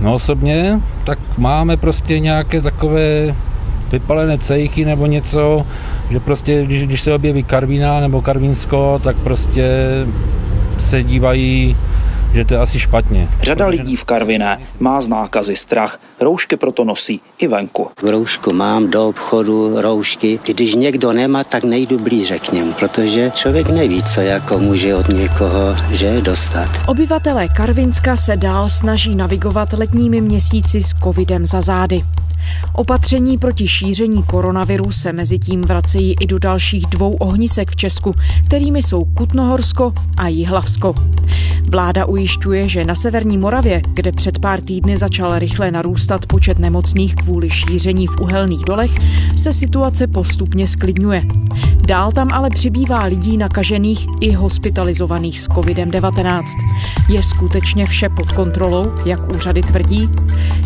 No osobně, tak máme prostě nějaké takové vypalené cejchy nebo něco, že prostě, když, když se objeví Karvína nebo Karvínsko, tak prostě se dívají že to je asi špatně. Řada lidí v Karviné má z nákazy strach, roušky proto nosí i venku. Roušku mám do obchodu, roušky. Když někdo nemá, tak nejdu blíže k němu, protože člověk neví, co jako může od někoho že dostat. Obyvatelé Karvinska se dál snaží navigovat letními měsíci s covidem za zády. Opatření proti šíření koronaviru se mezi tím vracejí i do dalších dvou ohnisek v Česku, kterými jsou Kutnohorsko a Jihlavsko. Vláda ujišťuje, že na severní Moravě, kde před pár týdny začal rychle narůstat počet nemocných kvůli šíření v uhelných dolech, se situace postupně sklidňuje. Dál tam ale přibývá lidí nakažených i hospitalizovaných s COVID-19. Je skutečně vše pod kontrolou, jak úřady tvrdí?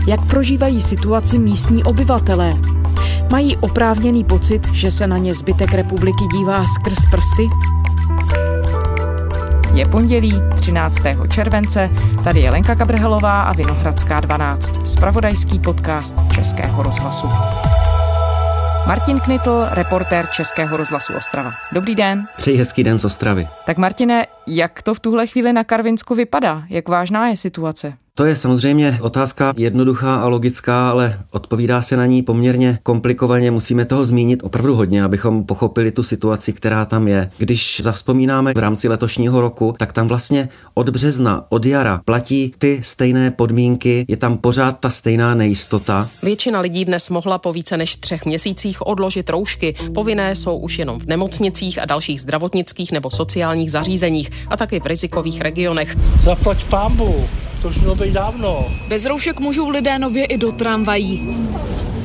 Jak prožívají situaci místní obyvatelé? Mají oprávněný pocit, že se na ně zbytek republiky dívá skrz prsty? Je pondělí 13. července, tady je Lenka Kabrhelová a Vinohradská 12, spravodajský podcast Českého rozhlasu. Martin Knitl, reportér Českého rozhlasu Ostrava. Dobrý den. Přeji hezký den z Ostravy. Tak Martine, jak to v tuhle chvíli na Karvinsku vypadá? Jak vážná je situace? To je samozřejmě otázka jednoduchá a logická, ale odpovídá se na ní poměrně komplikovaně. Musíme toho zmínit opravdu hodně, abychom pochopili tu situaci, která tam je. Když zavzpomínáme v rámci letošního roku, tak tam vlastně od března, od jara platí ty stejné podmínky, je tam pořád ta stejná nejistota. Většina lidí dnes mohla po více než třech měsících odložit roušky. Povinné jsou už jenom v nemocnicích a dalších zdravotnických nebo sociálních zařízeních a taky v rizikových regionech. Zaplať pámbu, to už mělo být dávno. Bez roušek můžou lidé nově i do tramvají.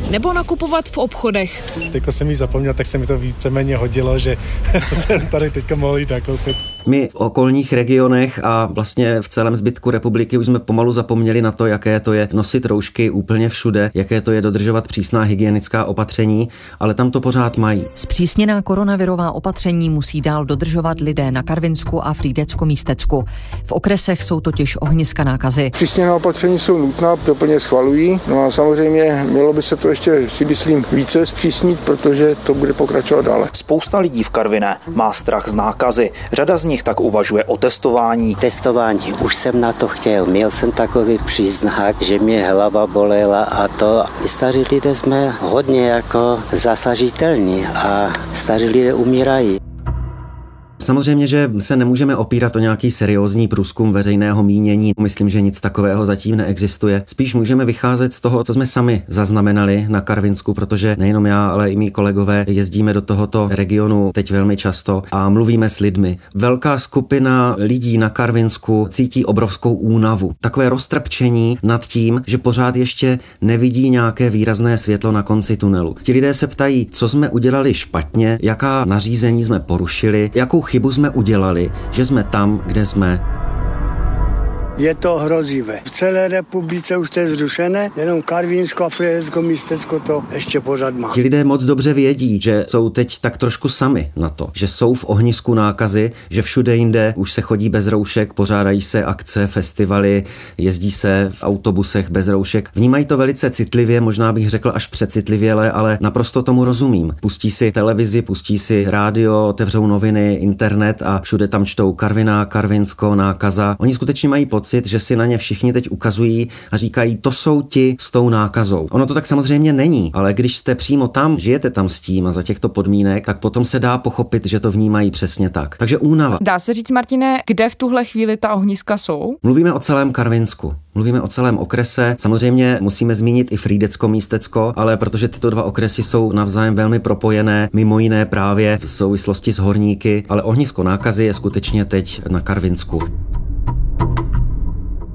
Nebo nakupovat v obchodech. Teďka jsem ji zapomněl, tak se mi to víceméně hodilo, že jsem tady teďka mohl jít nakoupit. My v okolních regionech a vlastně v celém zbytku republiky už jsme pomalu zapomněli na to, jaké to je nosit roušky úplně všude, jaké to je dodržovat přísná hygienická opatření, ale tam to pořád mají. Zpřísněná koronavirová opatření musí dál dodržovat lidé na Karvinsku a Frýdecku místecku. V okresech jsou totiž ohniska nákazy. Přísněná opatření jsou nutná, to plně schvalují. No a samozřejmě mělo by se to ještě, si myslím, více zpřísnit, protože to bude pokračovat dále. Spousta lidí v Karviné má strach z nákazy. Řada z nich tak uvažuje o testování. Testování, už jsem na to chtěl. Měl jsem takový příznak, že mě hlava bolela a to. Staří lidé jsme hodně jako zasažitelní a staří lidé umírají. Samozřejmě, že se nemůžeme opírat o nějaký seriózní průzkum veřejného mínění. Myslím, že nic takového zatím neexistuje. Spíš můžeme vycházet z toho, co jsme sami zaznamenali na Karvinsku, protože nejenom já, ale i mý kolegové jezdíme do tohoto regionu teď velmi často a mluvíme s lidmi. Velká skupina lidí na Karvinsku cítí obrovskou únavu. Takové roztrpčení nad tím, že pořád ještě nevidí nějaké výrazné světlo na konci tunelu. Ti lidé se ptají, co jsme udělali špatně, jaká nařízení jsme porušili, jakou chybu jsme udělali, že jsme tam, kde jsme. Je to hrozivé. V celé republice už to je zrušené, jenom Karvínsko a Friedecko místecko to ještě pořád má. Ti lidé moc dobře vědí, že jsou teď tak trošku sami na to, že jsou v ohnisku nákazy, že všude jinde už se chodí bez roušek, pořádají se akce, festivaly, jezdí se v autobusech bez roušek. Vnímají to velice citlivě, možná bych řekl až přecitlivěle, ale naprosto tomu rozumím. Pustí si televizi, pustí si rádio, otevřou noviny, internet a všude tam čtou Karviná, Karvinsko, nákaza. Oni skutečně mají pocit, pocit, že si na ně všichni teď ukazují a říkají, to jsou ti s tou nákazou. Ono to tak samozřejmě není, ale když jste přímo tam, žijete tam s tím a za těchto podmínek, tak potom se dá pochopit, že to vnímají přesně tak. Takže únava. Dá se říct, Martine, kde v tuhle chvíli ta ohniska jsou? Mluvíme o celém Karvinsku. Mluvíme o celém okrese. Samozřejmě musíme zmínit i Frýdecko místecko, ale protože tyto dva okresy jsou navzájem velmi propojené, mimo jiné právě v souvislosti s horníky, ale ohnisko nákazy je skutečně teď na Karvinsku.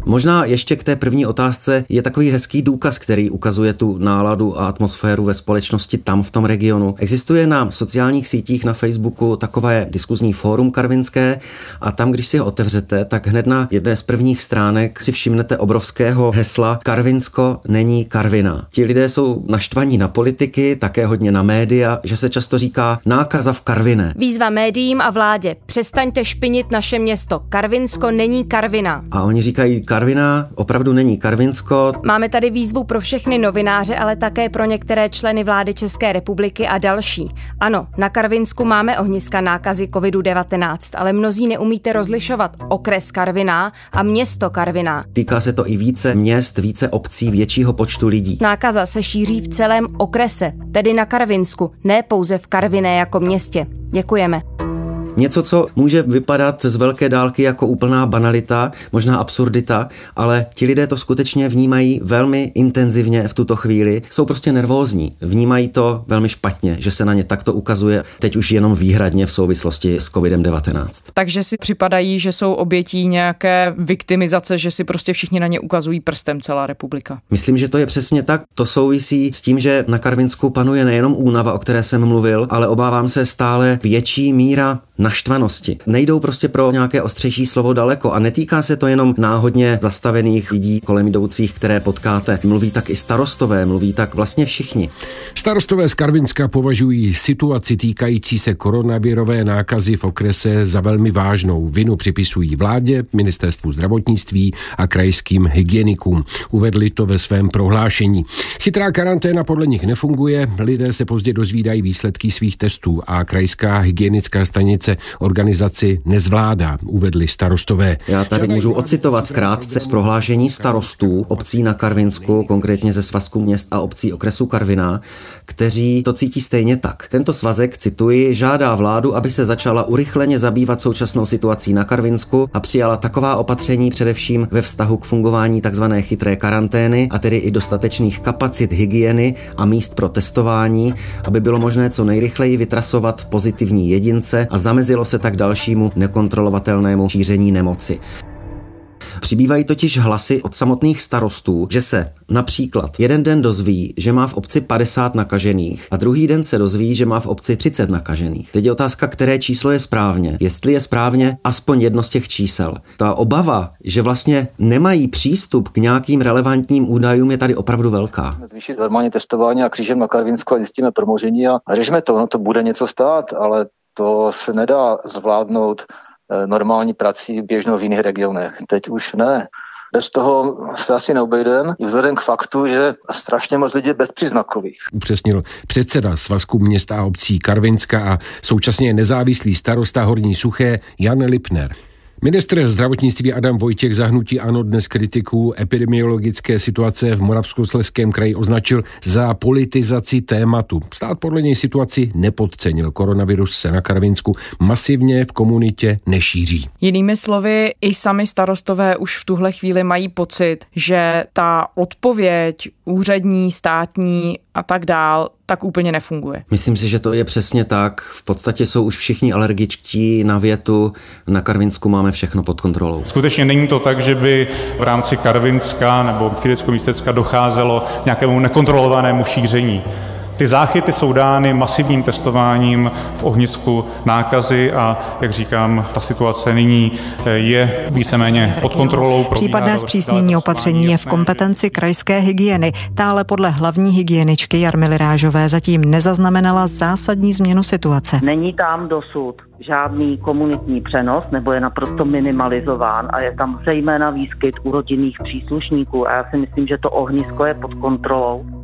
Možná ještě k té první otázce je takový hezký důkaz, který ukazuje tu náladu a atmosféru ve společnosti tam v tom regionu. Existuje na sociálních sítích na Facebooku takové diskuzní fórum karvinské a tam, když si ho otevřete, tak hned na jedné z prvních stránek si všimnete obrovského hesla Karvinsko není Karvina. Ti lidé jsou naštvaní na politiky, také hodně na média, že se často říká nákaza v Karviné. Výzva médiím a vládě. Přestaňte špinit naše město. Karvinsko není Karvina. A oni říkají, Karviná opravdu není Karvinsko. Máme tady výzvu pro všechny novináře, ale také pro některé členy vlády České republiky a další. Ano, na Karvinsku máme ohniska nákazy COVID-19, ale mnozí neumíte rozlišovat okres Karviná a město Karviná. Týká se to i více měst, více obcí, většího počtu lidí. Nákaza se šíří v celém okrese, tedy na Karvinsku, ne pouze v Karviné jako městě. Děkujeme. Něco, co může vypadat z velké dálky jako úplná banalita, možná absurdita, ale ti lidé to skutečně vnímají velmi intenzivně v tuto chvíli. Jsou prostě nervózní, vnímají to velmi špatně, že se na ně takto ukazuje teď už jenom výhradně v souvislosti s COVID-19. Takže si připadají, že jsou obětí nějaké viktimizace, že si prostě všichni na ně ukazují prstem celá republika. Myslím, že to je přesně tak. To souvisí s tím, že na Karvinsku panuje nejenom únava, o které jsem mluvil, ale obávám se stále větší míra naštvanosti. Nejdou prostě pro nějaké ostřejší slovo daleko a netýká se to jenom náhodně zastavených lidí kolem jdoucích, které potkáte. Mluví tak i starostové, mluví tak vlastně všichni. Starostové z Karvinska považují situaci týkající se koronavirové nákazy v okrese za velmi vážnou. Vinu připisují vládě, ministerstvu zdravotnictví a krajským hygienikům. Uvedli to ve svém prohlášení. Chytrá karanténa podle nich nefunguje, lidé se pozdě dozvídají výsledky svých testů a krajská hygienická stanice se organizaci nezvládá, uvedli starostové. Já tady můžu ocitovat krátce z prohlášení starostů obcí na Karvinsku, konkrétně ze Svazku měst a obcí okresu Karviná, kteří to cítí stejně tak. Tento svazek, cituji, žádá vládu, aby se začala urychleně zabývat současnou situací na Karvinsku a přijala taková opatření především ve vztahu k fungování tzv. chytré karantény a tedy i dostatečných kapacit hygieny a míst pro testování, aby bylo možné co nejrychleji vytrasovat pozitivní jedince a zamezilo se tak dalšímu nekontrolovatelnému šíření nemoci. Přibývají totiž hlasy od samotných starostů, že se například jeden den dozví, že má v obci 50 nakažených a druhý den se dozví, že má v obci 30 nakažených. Teď je otázka, které číslo je správně. Jestli je správně aspoň jedno z těch čísel. Ta obava, že vlastně nemají přístup k nějakým relevantním údajům, je tady opravdu velká. Zvýšit normální testování a křížem na Karvinsku a zjistíme promoření a řešíme to. No to bude něco stát, ale to se nedá zvládnout eh, normální prací běžnou v jiných regionech. Teď už ne. Bez toho se asi neobejdem, i vzhledem k faktu, že strašně moc lidí bezpříznakových. Upřesnil předseda Svazku města a obcí Karvinska a současně nezávislý starosta Horní Suché Jan Lipner. Ministr zdravotnictví Adam Vojtěch zahnutí ano dnes kritiku epidemiologické situace v Moravskosleském kraji označil za politizaci tématu. Stát podle něj situaci nepodcenil. Koronavirus se na Karvinsku masivně v komunitě nešíří. Jinými slovy, i sami starostové už v tuhle chvíli mají pocit, že ta odpověď úřední, státní a tak dál, tak úplně nefunguje. Myslím si, že to je přesně tak. V podstatě jsou už všichni alergičtí na větu, na Karvinsku máme všechno pod kontrolou. Skutečně není to tak, že by v rámci Karvinska nebo Fidecko-Místecka docházelo k nějakému nekontrolovanému šíření. Ty záchyty jsou dány masivním testováním v ohnisku nákazy a, jak říkám, ta situace nyní eh, je víceméně pod kontrolou. Případné zpřísnění opatření je v kompetenci krajské hygieny. Tále podle hlavní hygieničky Jarmily Rážové zatím nezaznamenala zásadní změnu situace. Není tam dosud žádný komunitní přenos nebo je naprosto minimalizován a je tam zejména výskyt u rodinných příslušníků a já si myslím, že to ohnisko je pod kontrolou.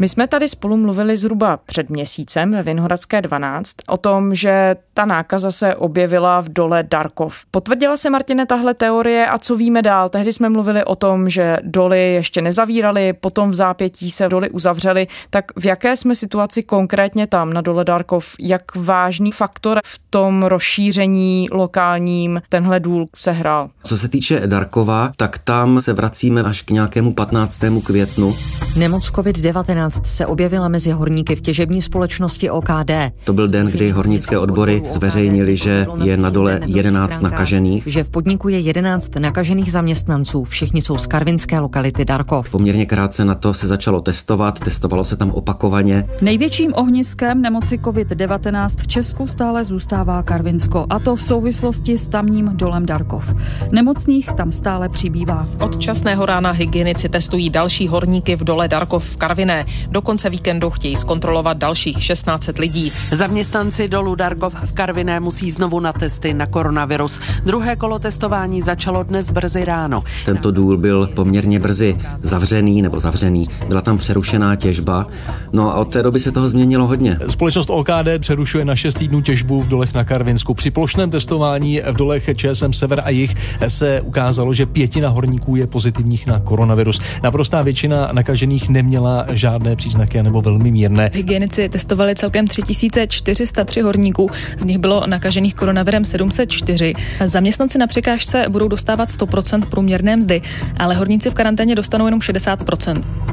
My jsme tady spolu mluvili zhruba před měsícem ve Vinhoradské 12 o tom, že ta nákaza se objevila v dole Darkov. Potvrdila se, Martine, tahle teorie a co víme dál? Tehdy jsme mluvili o tom, že doly ještě nezavírali, potom v zápětí se doly uzavřely. Tak v jaké jsme situaci konkrétně tam na dole Darkov? Jak vážný faktor v tom rozšíření lokálním tenhle důl se hrál? Co se týče Darkova, tak tam se vracíme až k nějakému 15. květnu. Nemoc COVID-19 se objevila mezi horníky v těžební společnosti OKD. To byl den, kdy hornické odbory zveřejnili, že je na dole 11 nakažených. Že v podniku je 11 nakažených zaměstnanců, všichni jsou z karvinské lokality Darkov. Poměrně krátce na to se začalo testovat, testovalo se tam opakovaně. Největším ohniskem nemoci COVID-19 v Česku stále zůstává Karvinsko, a to v souvislosti s tamním dolem Darkov. Nemocných tam stále přibývá. Od časného rána hygienici testují další horníky v dole Darkov v Karviné. Do konce víkendu chtějí zkontrolovat dalších 16 lidí. Zaměstnanci dolu Darkov v Karviné musí znovu na testy na koronavirus. Druhé kolo testování začalo dnes brzy ráno. Tento důl byl poměrně brzy zavřený nebo zavřený. Byla tam přerušená těžba. No a od té doby se toho změnilo hodně. Společnost OKD přerušuje na 6 týdnů těžbu v dolech na Karvinsku. Při plošném testování v dolech ČSM Sever a Jich se ukázalo, že pětina horníků je pozitivních na koronavirus. Naprostá většina nakažených neměla žádné příznaky nebo velmi mírné. Hygienici testovali celkem 3403 horníků, z nich bylo nakažených koronavirem 704. Zaměstnanci na překážce budou dostávat 100% průměrné mzdy, ale horníci v karanténě dostanou jenom 60%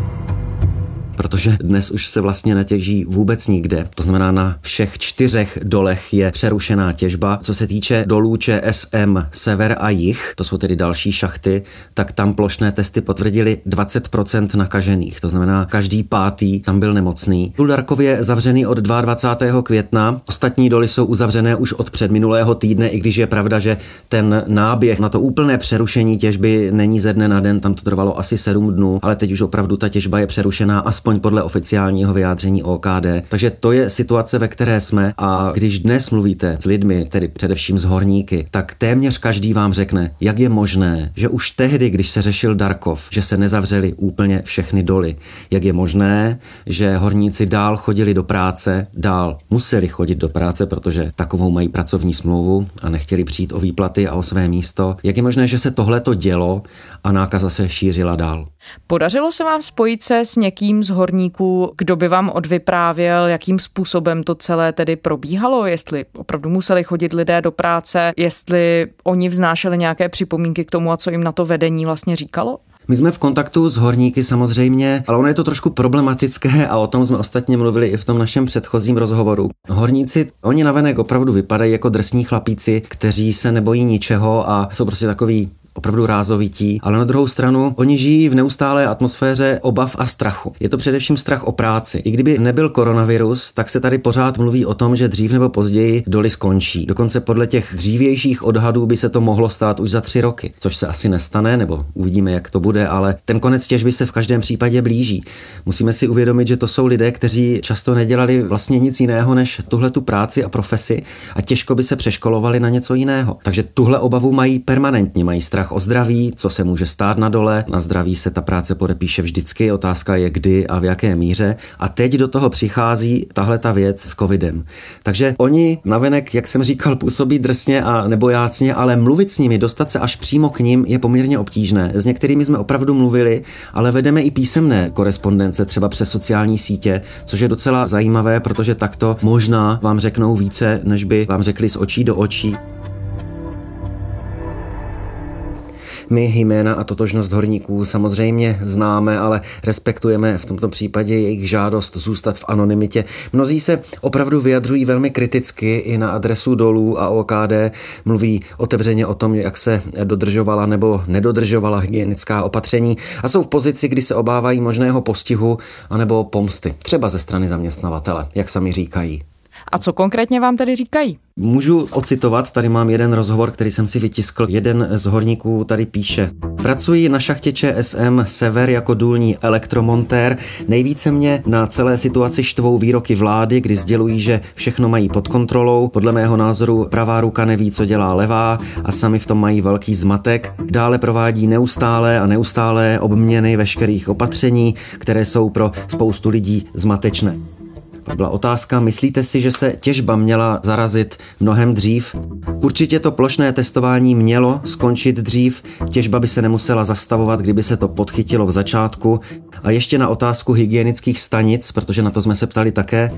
protože dnes už se vlastně netěží vůbec nikde. To znamená, na všech čtyřech dolech je přerušená těžba. Co se týče dolů ČSM Sever a Jih, to jsou tedy další šachty, tak tam plošné testy potvrdili 20% nakažených. To znamená, každý pátý tam byl nemocný. Důl Darkově zavřený od 22. května. Ostatní doly jsou uzavřené už od předminulého týdne, i když je pravda, že ten náběh na to úplné přerušení těžby není ze dne na den, tam to trvalo asi 7 dnů, ale teď už opravdu ta těžba je přerušená aspoň aspoň podle oficiálního vyjádření OKD. Takže to je situace, ve které jsme a když dnes mluvíte s lidmi, tedy především s horníky, tak téměř každý vám řekne, jak je možné, že už tehdy, když se řešil Darkov, že se nezavřeli úplně všechny doly. Jak je možné, že horníci dál chodili do práce, dál museli chodit do práce, protože takovou mají pracovní smlouvu a nechtěli přijít o výplaty a o své místo. Jak je možné, že se tohle to dělo a nákaza se šířila dál? Podařilo se vám spojit se s někým z horníků, kdo by vám odvyprávěl, jakým způsobem to celé tedy probíhalo, jestli opravdu museli chodit lidé do práce, jestli oni vznášeli nějaké připomínky k tomu a co jim na to vedení vlastně říkalo? My jsme v kontaktu s horníky samozřejmě, ale ono je to trošku problematické a o tom jsme ostatně mluvili i v tom našem předchozím rozhovoru. Horníci, oni navenek opravdu vypadají jako drsní chlapíci, kteří se nebojí ničeho a jsou prostě takový opravdu rázovití, ale na druhou stranu oni žijí v neustálé atmosféře obav a strachu. Je to především strach o práci. I kdyby nebyl koronavirus, tak se tady pořád mluví o tom, že dřív nebo později doly skončí. Dokonce podle těch dřívějších odhadů by se to mohlo stát už za tři roky, což se asi nestane, nebo uvidíme, jak to bude, ale ten konec těžby se v každém případě blíží. Musíme si uvědomit, že to jsou lidé, kteří často nedělali vlastně nic jiného než tuhle tu práci a profesi a těžko by se přeškolovali na něco jiného. Takže tuhle obavu mají permanentně, mají strach strach o zdraví, co se může stát na dole. Na zdraví se ta práce podepíše vždycky, otázka je kdy a v jaké míře. A teď do toho přichází tahle ta věc s covidem. Takže oni navenek, jak jsem říkal, působí drsně a nebojácně, ale mluvit s nimi, dostat se až přímo k ním je poměrně obtížné. S některými jsme opravdu mluvili, ale vedeme i písemné korespondence, třeba přes sociální sítě, což je docela zajímavé, protože takto možná vám řeknou více, než by vám řekli z očí do očí. My jména a totožnost horníků samozřejmě známe, ale respektujeme v tomto případě jejich žádost zůstat v anonymitě. Mnozí se opravdu vyjadřují velmi kriticky i na adresu dolů a OKD. Mluví otevřeně o tom, jak se dodržovala nebo nedodržovala hygienická opatření a jsou v pozici, kdy se obávají možného postihu anebo pomsty, třeba ze strany zaměstnavatele, jak sami říkají. A co konkrétně vám tedy říkají? Můžu ocitovat, tady mám jeden rozhovor, který jsem si vytiskl. Jeden z horníků tady píše. Pracuji na šachtě ČSM Sever jako důlní elektromontér. Nejvíce mě na celé situaci štvou výroky vlády, kdy sdělují, že všechno mají pod kontrolou. Podle mého názoru pravá ruka neví, co dělá levá a sami v tom mají velký zmatek. Dále provádí neustále a neustále obměny veškerých opatření, které jsou pro spoustu lidí zmatečné. Byla otázka, myslíte si, že se těžba měla zarazit mnohem dřív? Určitě to plošné testování mělo skončit dřív, těžba by se nemusela zastavovat, kdyby se to podchytilo v začátku. A ještě na otázku hygienických stanic, protože na to jsme se ptali také.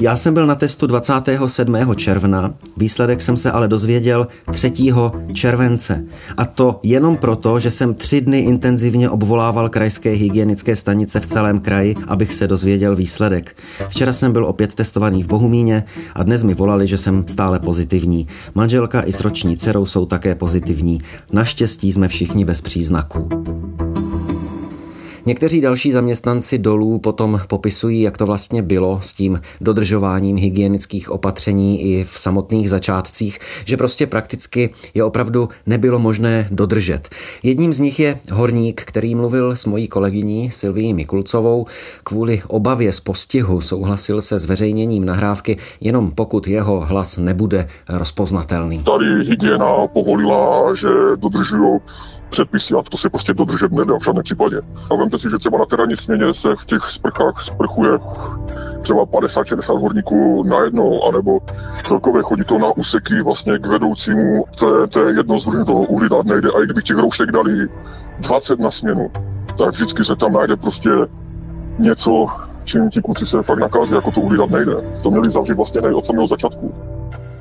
Já jsem byl na testu 27. června, výsledek jsem se ale dozvěděl 3. července. A to jenom proto, že jsem tři dny intenzivně obvolával krajské hygienické stanice v celém kraji, abych se dozvěděl výsledek. Včera jsem byl opět testovaný v Bohumíně a dnes mi volali, že jsem stále pozitivní. Manželka i s roční dcerou jsou také pozitivní. Naštěstí jsme všichni bez příznaků. Někteří další zaměstnanci dolů potom popisují, jak to vlastně bylo s tím dodržováním hygienických opatření i v samotných začátcích, že prostě prakticky je opravdu nebylo možné dodržet. Jedním z nich je horník, který mluvil s mojí kolegyní Silvií Mikulcovou. Kvůli obavě z postihu souhlasil se zveřejněním nahrávky, jenom pokud jeho hlas nebude rozpoznatelný. Tady hygiena povolila, že dodržují předpisy a to se prostě dodržet nedá v žádném případě. A si, že třeba na terénní směně se v těch sprchách sprchuje třeba 50-60 horníků na jedno, anebo celkově chodí to na úseky vlastně k vedoucímu, to to je jedno z toho uhlídat nejde. A i kdyby těch roušek dali 20 na směnu, tak vždycky se tam najde prostě něco, čím ti kluci se fakt nakází, jako to uhlídat nejde. To měli zavřít vlastně od samého začátku.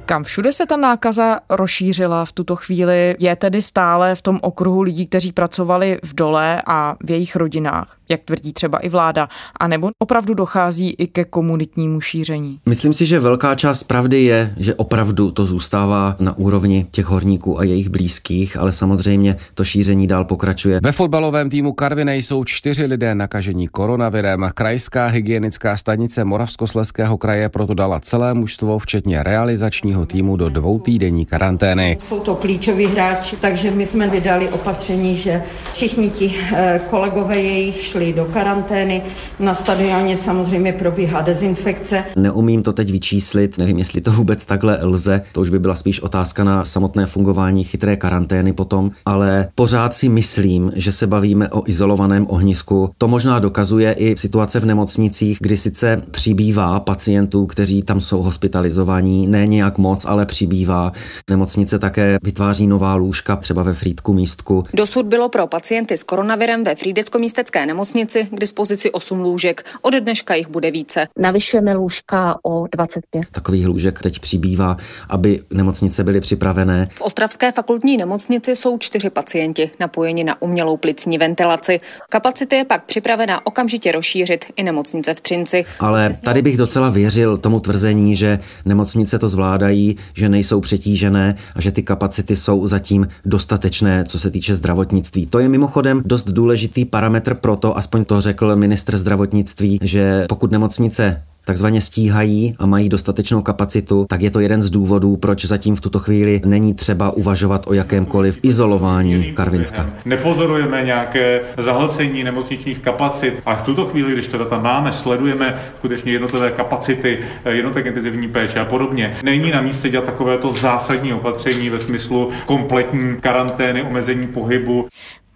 Kam všude se ta nákaza rozšířila v tuto chvíli, je tedy stále v tom okruhu lidí, kteří pracovali v dole a v jejich rodinách, jak tvrdí třeba i vláda, anebo opravdu dochází i ke komunitnímu šíření? Myslím si, že velká část pravdy je, že opravdu to zůstává na úrovni těch horníků a jejich blízkých, ale samozřejmě to šíření dál pokračuje. Ve fotbalovém týmu Karviné jsou čtyři lidé nakažení koronavirem. Krajská hygienická stanice Moravskosleského kraje proto dala celé mužstvo, včetně realizační národního týmu do dvou týdenní karantény. Jsou to klíčoví hráči, takže my jsme vydali opatření, že všichni ti eh, kolegové jejich šli do karantény. Na stadioně samozřejmě probíhá dezinfekce. Neumím to teď vyčíslit, nevím, jestli to vůbec takhle lze, to už by byla spíš otázka na samotné fungování chytré karantény potom, ale pořád si myslím, že se bavíme o izolovaném ohnisku. To možná dokazuje i situace v nemocnicích, kdy sice přibývá pacientů, kteří tam jsou hospitalizovaní, ne nějak moc, ale přibývá. Nemocnice také vytváří nová lůžka, třeba ve Frýdku místku. Dosud bylo pro pacienty s koronavirem ve Frýdecko-místecké nemocnici k dispozici 8 lůžek. Od dneška jich bude více. Navyšujeme lůžka o 25. Takových lůžek teď přibývá, aby nemocnice byly připravené. V Ostravské fakultní nemocnici jsou čtyři pacienti napojeni na umělou plicní ventilaci. Kapacity je pak připravena okamžitě rozšířit i nemocnice v Třinci. Ale tady bych docela věřil tomu tvrzení, že nemocnice to zvládají říkají, že nejsou přetížené a že ty kapacity jsou zatím dostatečné, co se týče zdravotnictví. To je mimochodem dost důležitý parametr pro to, aspoň to řekl ministr zdravotnictví, že pokud nemocnice takzvaně stíhají a mají dostatečnou kapacitu, tak je to jeden z důvodů, proč zatím v tuto chvíli není třeba uvažovat o jakémkoliv izolování Karvinska. Nepozorujeme nějaké zahlcení nemocničních kapacit a v tuto chvíli, když teda tam máme, sledujeme skutečně jednotlivé kapacity jednotek intenzivní péče a podobně. Není na místě dělat takovéto zásadní opatření ve smyslu kompletní karantény, omezení pohybu.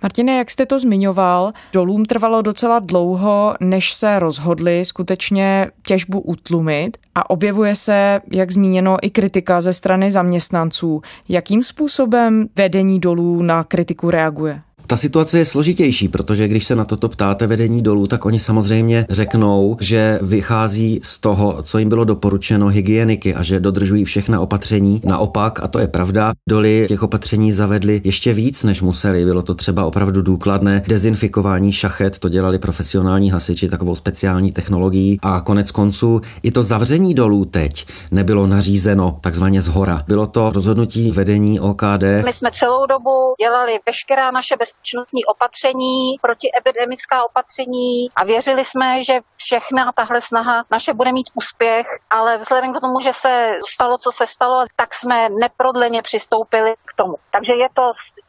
Martine, jak jste to zmiňoval, dolům trvalo docela dlouho, než se rozhodli skutečně těžbu utlumit a objevuje se, jak zmíněno, i kritika ze strany zaměstnanců. Jakým způsobem vedení dolů na kritiku reaguje? Ta situace je složitější, protože když se na toto ptáte vedení dolů, tak oni samozřejmě řeknou, že vychází z toho, co jim bylo doporučeno hygieniky a že dodržují všechna opatření. Naopak, a to je pravda, doly těch opatření zavedly ještě víc, než museli. Bylo to třeba opravdu důkladné dezinfikování šachet, to dělali profesionální hasiči takovou speciální technologií a konec konců i to zavření dolů teď nebylo nařízeno takzvaně z hora. Bylo to rozhodnutí vedení OKD. My jsme celou dobu dělali veškerá naše bez bezpečnostní opatření, protiepidemická opatření a věřili jsme, že všechna tahle snaha naše bude mít úspěch, ale vzhledem k tomu, že se stalo, co se stalo, tak jsme neprodleně přistoupili k tomu. Takže je to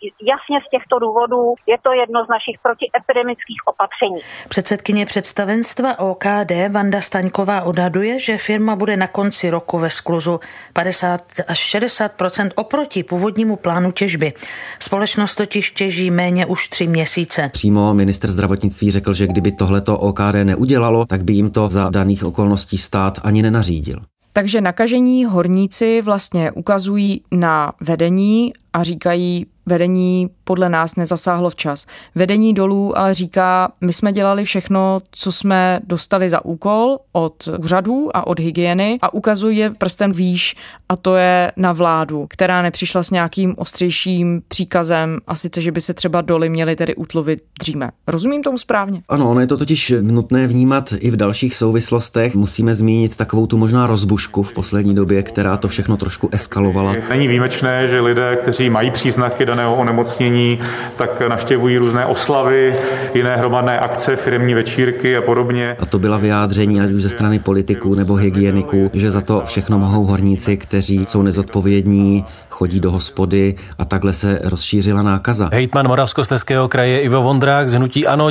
jasně z těchto důvodů je to jedno z našich protiepidemických opatření. Předsedkyně představenstva OKD Vanda Staňková odhaduje, že firma bude na konci roku ve skluzu 50 až 60% oproti původnímu plánu těžby. Společnost totiž těží méně už tři měsíce. Přímo minister zdravotnictví řekl, že kdyby tohleto OKD neudělalo, tak by jim to za daných okolností stát ani nenařídil. Takže nakažení horníci vlastně ukazují na vedení a říkají, vedení podle nás nezasáhlo včas. Vedení dolů ale říká, my jsme dělali všechno, co jsme dostali za úkol od úřadů a od hygieny a ukazuje prstem výš a to je na vládu, která nepřišla s nějakým ostřejším příkazem a sice, že by se třeba doly měly tedy utlovit dříve. Rozumím tomu správně? Ano, ono je to totiž nutné vnímat i v dalších souvislostech. Musíme zmínit takovou tu možná rozbušku v poslední době, která to všechno trošku eskalovala. Není výjimečné, že lidé, kteří mají příznaky dané podezřeného onemocnění, tak naštěvují různé oslavy, jiné hromadné akce, firmní večírky a podobně. A to byla vyjádření ať už ze strany politiků nebo hygieniků, že za to všechno mohou horníci, kteří jsou nezodpovědní, chodí do hospody a takhle se rozšířila nákaza. Hejtman Moravskoslezského kraje Ivo Vondrák z Hnutí Ano.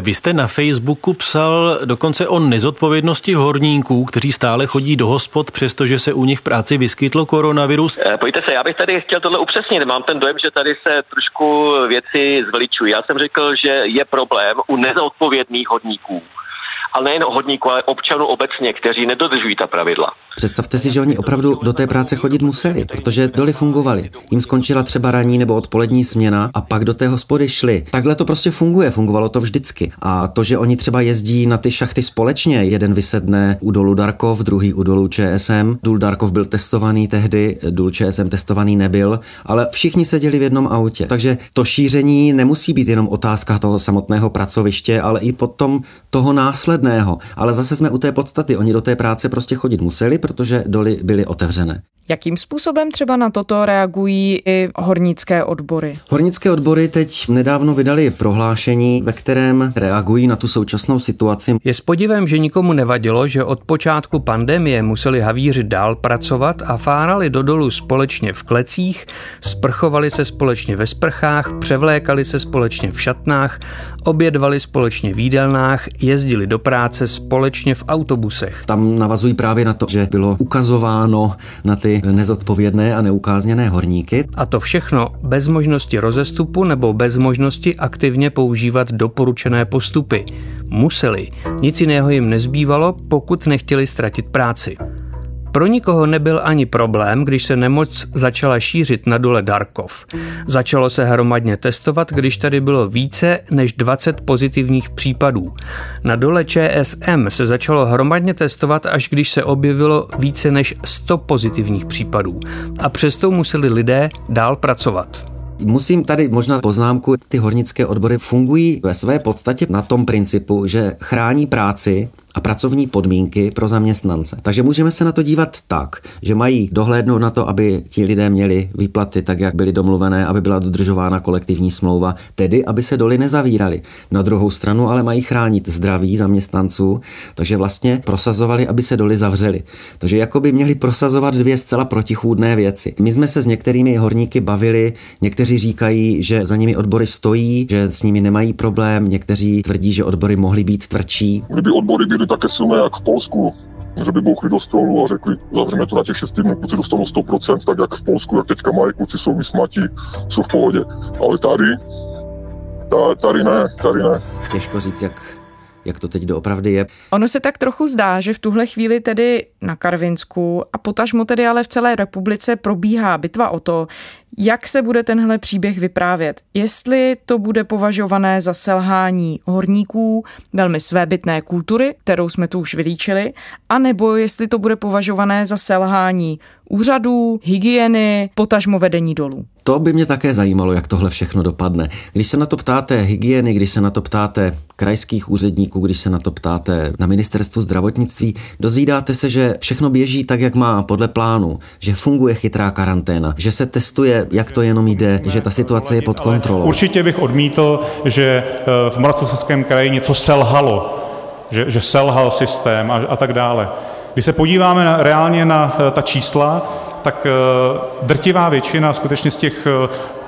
Vy jste na Facebooku psal dokonce o nezodpovědnosti horníků, kteří stále chodí do hospod, přestože se u nich v práci vyskytlo koronavirus. Eh, pojďte se, já bych tady chtěl tohle upřesnit. Mám ten dojem, že tady se trošku věci zveličují. Já jsem řekl, že je problém u nezodpovědných horníků ale nejen hodníků, ale občanů obecně, kteří nedodržují ta pravidla. Představte si, že oni opravdu do té práce chodit museli, protože doly fungovaly. Jim skončila třeba ranní nebo odpolední směna a pak do té hospody šli. Takhle to prostě funguje, fungovalo to vždycky. A to, že oni třeba jezdí na ty šachty společně, jeden vysedne u dolu Darkov, druhý u dolu ČSM. Důl Darkov byl testovaný tehdy, důl ČSM testovaný nebyl, ale všichni seděli v jednom autě. Takže to šíření nemusí být jenom otázka toho samotného pracoviště, ale i potom toho následného. Ale zase jsme u té podstaty. Oni do té práce prostě chodit museli, protože doly byly otevřené. Jakým způsobem třeba na toto reagují i hornické odbory? Hornické odbory teď nedávno vydali prohlášení, ve kterém reagují na tu současnou situaci. Je s podivem, že nikomu nevadilo, že od počátku pandemie museli havíři dál pracovat a fárali do dolu společně v klecích, sprchovali se společně ve sprchách, převlékali se společně v šatnách, obědvali společně v jídelnách, jezdili do práce společně v autobusech. Tam navazují právě na to, že bylo ukazováno na ty nezodpovědné a neukázněné horníky. A to všechno bez možnosti rozestupu nebo bez možnosti aktivně používat doporučené postupy. Museli. Nic jiného jim nezbývalo, pokud nechtěli ztratit práci. Pro nikoho nebyl ani problém, když se nemoc začala šířit na dole Darkov. Začalo se hromadně testovat, když tady bylo více než 20 pozitivních případů. Na dole ČSM se začalo hromadně testovat, až když se objevilo více než 100 pozitivních případů. A přesto museli lidé dál pracovat. Musím tady možná poznámku, ty hornické odbory fungují ve své podstatě na tom principu, že chrání práci a pracovní podmínky pro zaměstnance. Takže můžeme se na to dívat tak, že mají dohlédnout na to, aby ti lidé měli výplaty tak, jak byly domluvené, aby byla dodržována kolektivní smlouva, tedy aby se doly nezavíraly. Na druhou stranu ale mají chránit zdraví zaměstnanců, takže vlastně prosazovali, aby se doly zavřely. Takže jako by měli prosazovat dvě zcela protichůdné věci. My jsme se s některými horníky bavili, někteří říkají, že za nimi odbory stojí, že s nimi nemají problém, někteří tvrdí, že odbory mohly být tvrdší. Kdyby odbory byly také silné jak v Polsku, že by bouchli do stolu a řekli, zavřeme to na těch 6 týdnů, kluci dostanou 100%, tak jak v Polsku, jak teďka mají, kluci jsou vysmatí, jsou v pohodě. Ale tady, tady ne, tady ne. Těžko říct, jak jak to teď doopravdy je. Ono se tak trochu zdá, že v tuhle chvíli tedy na Karvinsku a potažmo tedy ale v celé republice probíhá bitva o to, jak se bude tenhle příběh vyprávět. Jestli to bude považované za selhání horníků, velmi svébytné kultury, kterou jsme tu už vylíčili, anebo jestli to bude považované za selhání úřadů, hygieny, potažmo vedení dolů. To by mě také zajímalo, jak tohle všechno dopadne. Když se na to ptáte hygieny, když se na to ptáte krajských úředníků, když se na to ptáte na ministerstvu zdravotnictví, dozvídáte se, že všechno běží tak, jak má, podle plánu, že funguje chytrá karanténa, že se testuje, jak to jenom jde, že ta situace je pod kontrolou. Určitě bych odmítl, že eh, v Moravskoslezském kraji něco selhalo, že, že selhal systém a, a tak dále. Když se podíváme reálně na eh, ta čísla, tak eh, drtivá většina skutečně z těch eh,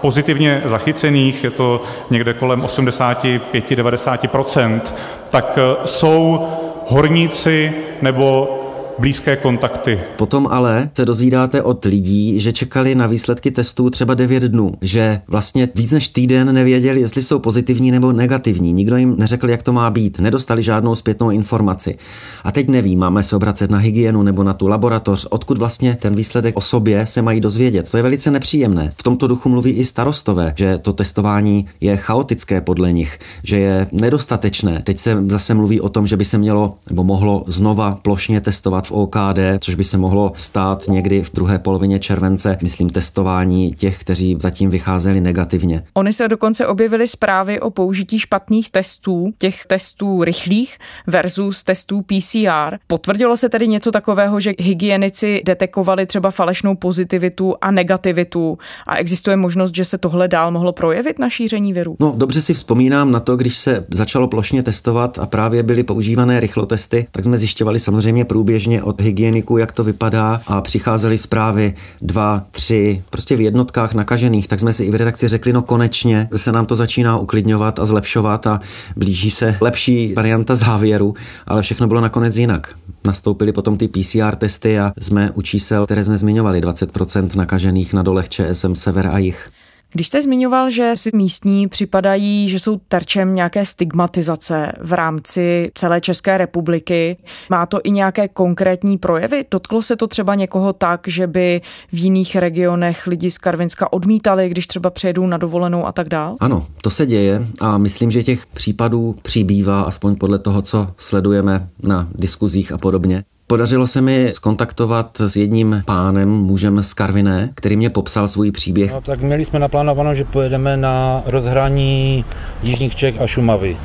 pozitivně zachycených, je to někde kolem 85-90%, tak jsou horníci nebo blízké kontakty. Potom ale se dozvídáte od lidí, že čekali na výsledky testů třeba 9 dnů, že vlastně víc než týden nevěděli, jestli jsou pozitivní nebo negativní. Nikdo jim neřekl, jak to má být, nedostali žádnou zpětnou informaci. A teď nevím, máme se obracet na hygienu nebo na tu laboratoř, odkud vlastně ten výsledek o sobě se mají dozvědět. To je velice nepříjemné. V tomto duchu mluví i starostové, že to testování je chaotické podle nich, že je nedostatečné. Teď se zase mluví o tom, že by se mělo nebo mohlo znova plošně testovat testovat v OKD, což by se mohlo stát někdy v druhé polovině července, myslím, testování těch, kteří zatím vycházeli negativně. Oni se dokonce objevily zprávy o použití špatných testů, těch testů rychlých versus testů PCR. Potvrdilo se tedy něco takového, že hygienici detekovali třeba falešnou pozitivitu a negativitu a existuje možnost, že se tohle dál mohlo projevit na šíření viru? No, dobře si vzpomínám na to, když se začalo plošně testovat a právě byly používané rychlotesty, tak jsme zjišťovali samozřejmě průběžně od hygieniků, jak to vypadá a přicházely zprávy dva, tři, prostě v jednotkách nakažených, tak jsme si i v redakci řekli, no konečně se nám to začíná uklidňovat a zlepšovat a blíží se lepší varianta závěru, ale všechno bylo nakonec jinak. Nastoupily potom ty PCR testy a jsme u čísel, které jsme zmiňovali, 20% nakažených na dolech ČSM Sever a Jich. Když jste zmiňoval, že si místní připadají, že jsou terčem nějaké stigmatizace v rámci celé České republiky, má to i nějaké konkrétní projevy? Dotklo se to třeba někoho tak, že by v jiných regionech lidi z Karvinska odmítali, když třeba přijedou na dovolenou a tak dál? Ano, to se děje a myslím, že těch případů přibývá, aspoň podle toho, co sledujeme na diskuzích a podobně. Podařilo se mi skontaktovat s jedním pánem, mužem z Karviné, který mě popsal svůj příběh. No, tak měli jsme naplánováno, že pojedeme na rozhraní Jižních Čech a Šumavy.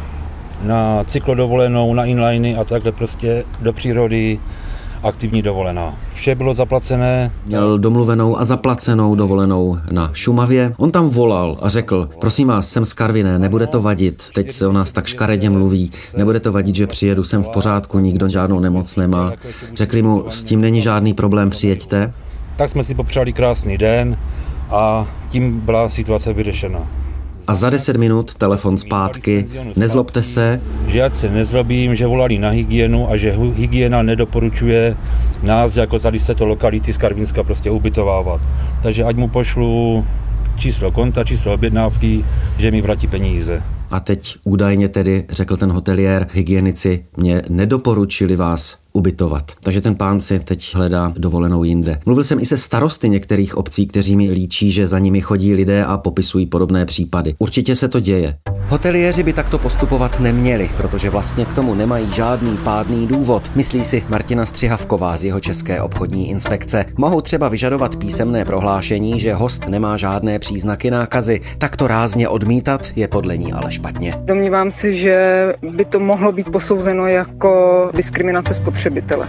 Na cyklodovolenou, na inliny a takhle prostě do přírody aktivní dovolená. Vše bylo zaplacené. Měl domluvenou a zaplacenou dovolenou na Šumavě. On tam volal a řekl, prosím vás, jsem z Karviné, nebude to vadit. Teď se o nás tak škaredě mluví. Nebude to vadit, že přijedu, jsem v pořádku, nikdo žádnou nemoc nemá. Řekli mu, s tím není žádný problém, přijeďte. Tak jsme si popřáli krásný den a tím byla situace vyřešena a za 10 minut telefon zpátky. Nezlobte se. Že ať se nezlobím, že volali na hygienu a že hygiena nedoporučuje nás jako tady se to lokality z Karvinska prostě ubytovávat. Takže ať mu pošlu číslo konta, číslo objednávky, že mi vrátí peníze. A teď údajně tedy, řekl ten hoteliér, hygienici mě nedoporučili vás ubytovat. Takže ten pán si teď hledá dovolenou jinde. Mluvil jsem i se starosty některých obcí, kteří mi líčí, že za nimi chodí lidé a popisují podobné případy. Určitě se to děje. Hoteliéři by takto postupovat neměli, protože vlastně k tomu nemají žádný pádný důvod, myslí si Martina Střihavková z jeho České obchodní inspekce. Mohou třeba vyžadovat písemné prohlášení, že host nemá žádné příznaky nákazy. Tak to rázně odmítat je podle ní ale špatně. Domnívám se, že by to mohlo být posouzeno jako diskriminace spotřebitele.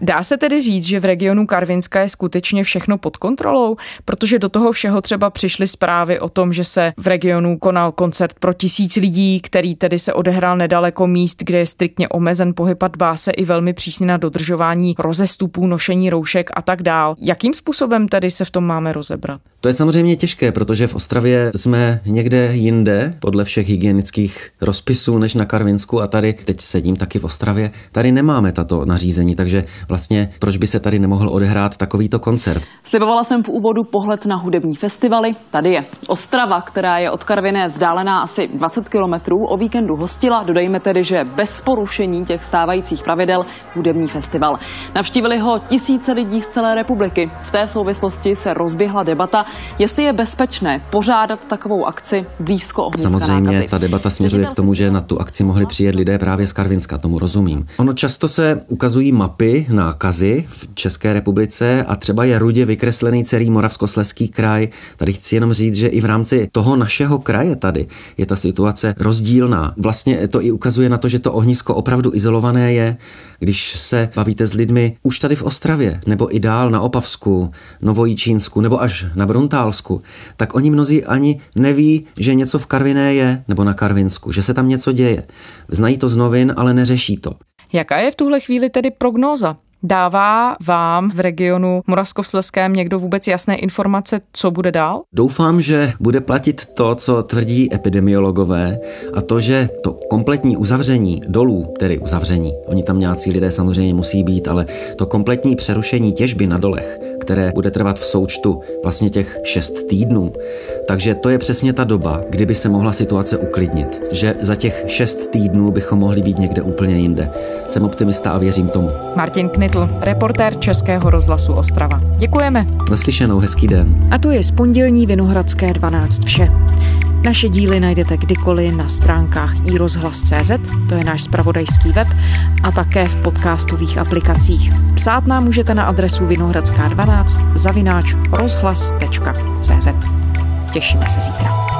Dá se tedy říct, že v regionu Karvinska je skutečně všechno pod kontrolou, protože do toho všeho třeba přišly zprávy o tom, že se v regionu konal koncert pro tisíc lidí, který tedy se odehrál nedaleko míst, kde je striktně omezen pohyb a dbá se i velmi přísně na dodržování rozestupů, nošení roušek a tak dál. Jakým způsobem tedy se v tom máme rozebrat? To je samozřejmě těžké, protože v Ostravě jsme někde jinde podle všech hygienických rozpisů než na Karvinsku a tady, teď sedím taky v Ostravě, tady nemáme tato nařízení, takže vlastně proč by se tady nemohl odehrát takovýto koncert. Slibovala jsem v úvodu pohled na hudební festivaly. Tady je Ostrava, která je od Karviné vzdálená asi 20 kilometrů. O víkendu hostila, dodejme tedy, že bez porušení těch stávajících pravidel hudební festival. Navštívili ho tisíce lidí z celé republiky. V té souvislosti se rozběhla debata, jestli je bezpečné pořádat takovou akci blízko ohniska Samozřejmě nákazy. ta debata směřuje k tomu, že na tu akci mohli přijet lidé právě z Karvinska, tomu rozumím. Ono často se ukazují mapy nákazy v České republice a třeba je rudě vykreslený celý Moravskosleský kraj. Tady chci jenom říct, že i v rámci toho našeho kraje tady je ta situace rozdílná. Vlastně to i ukazuje na to, že to ohnisko opravdu izolované je, když se bavíte s lidmi už tady v Ostravě, nebo i dál na Opavsku, Novojíčínsku, nebo až na Bruntálsku, tak oni mnozí ani neví, že něco v Karviné je, nebo na Karvinsku, že se tam něco děje. Znají to z novin, ale neřeší to. Jaká je v tuhle chvíli tedy prognóza? Dává vám v regionu Moravskosleském někdo vůbec jasné informace, co bude dál? Doufám, že bude platit to, co tvrdí epidemiologové a to, že to kompletní uzavření dolů, tedy uzavření, oni tam nějací lidé samozřejmě musí být, ale to kompletní přerušení těžby na dolech, které bude trvat v součtu vlastně těch šest týdnů. Takže to je přesně ta doba, kdyby se mohla situace uklidnit. Že za těch šest týdnů bychom mohli být někde úplně jinde. Jsem optimista a věřím tomu. Martin Knitl, reportér Českého rozhlasu Ostrava. Děkujeme. Naslyšenou, hezký den. A to je z pondělní Vinohradské 12 vše. Naše díly najdete kdykoliv na stránkách iRozhlas.cz, to je náš spravodajský web, a také v podcastových aplikacích. Psát nám můžete na adresu vinohradská12 zavináč rozhlas.cz. Těšíme se zítra.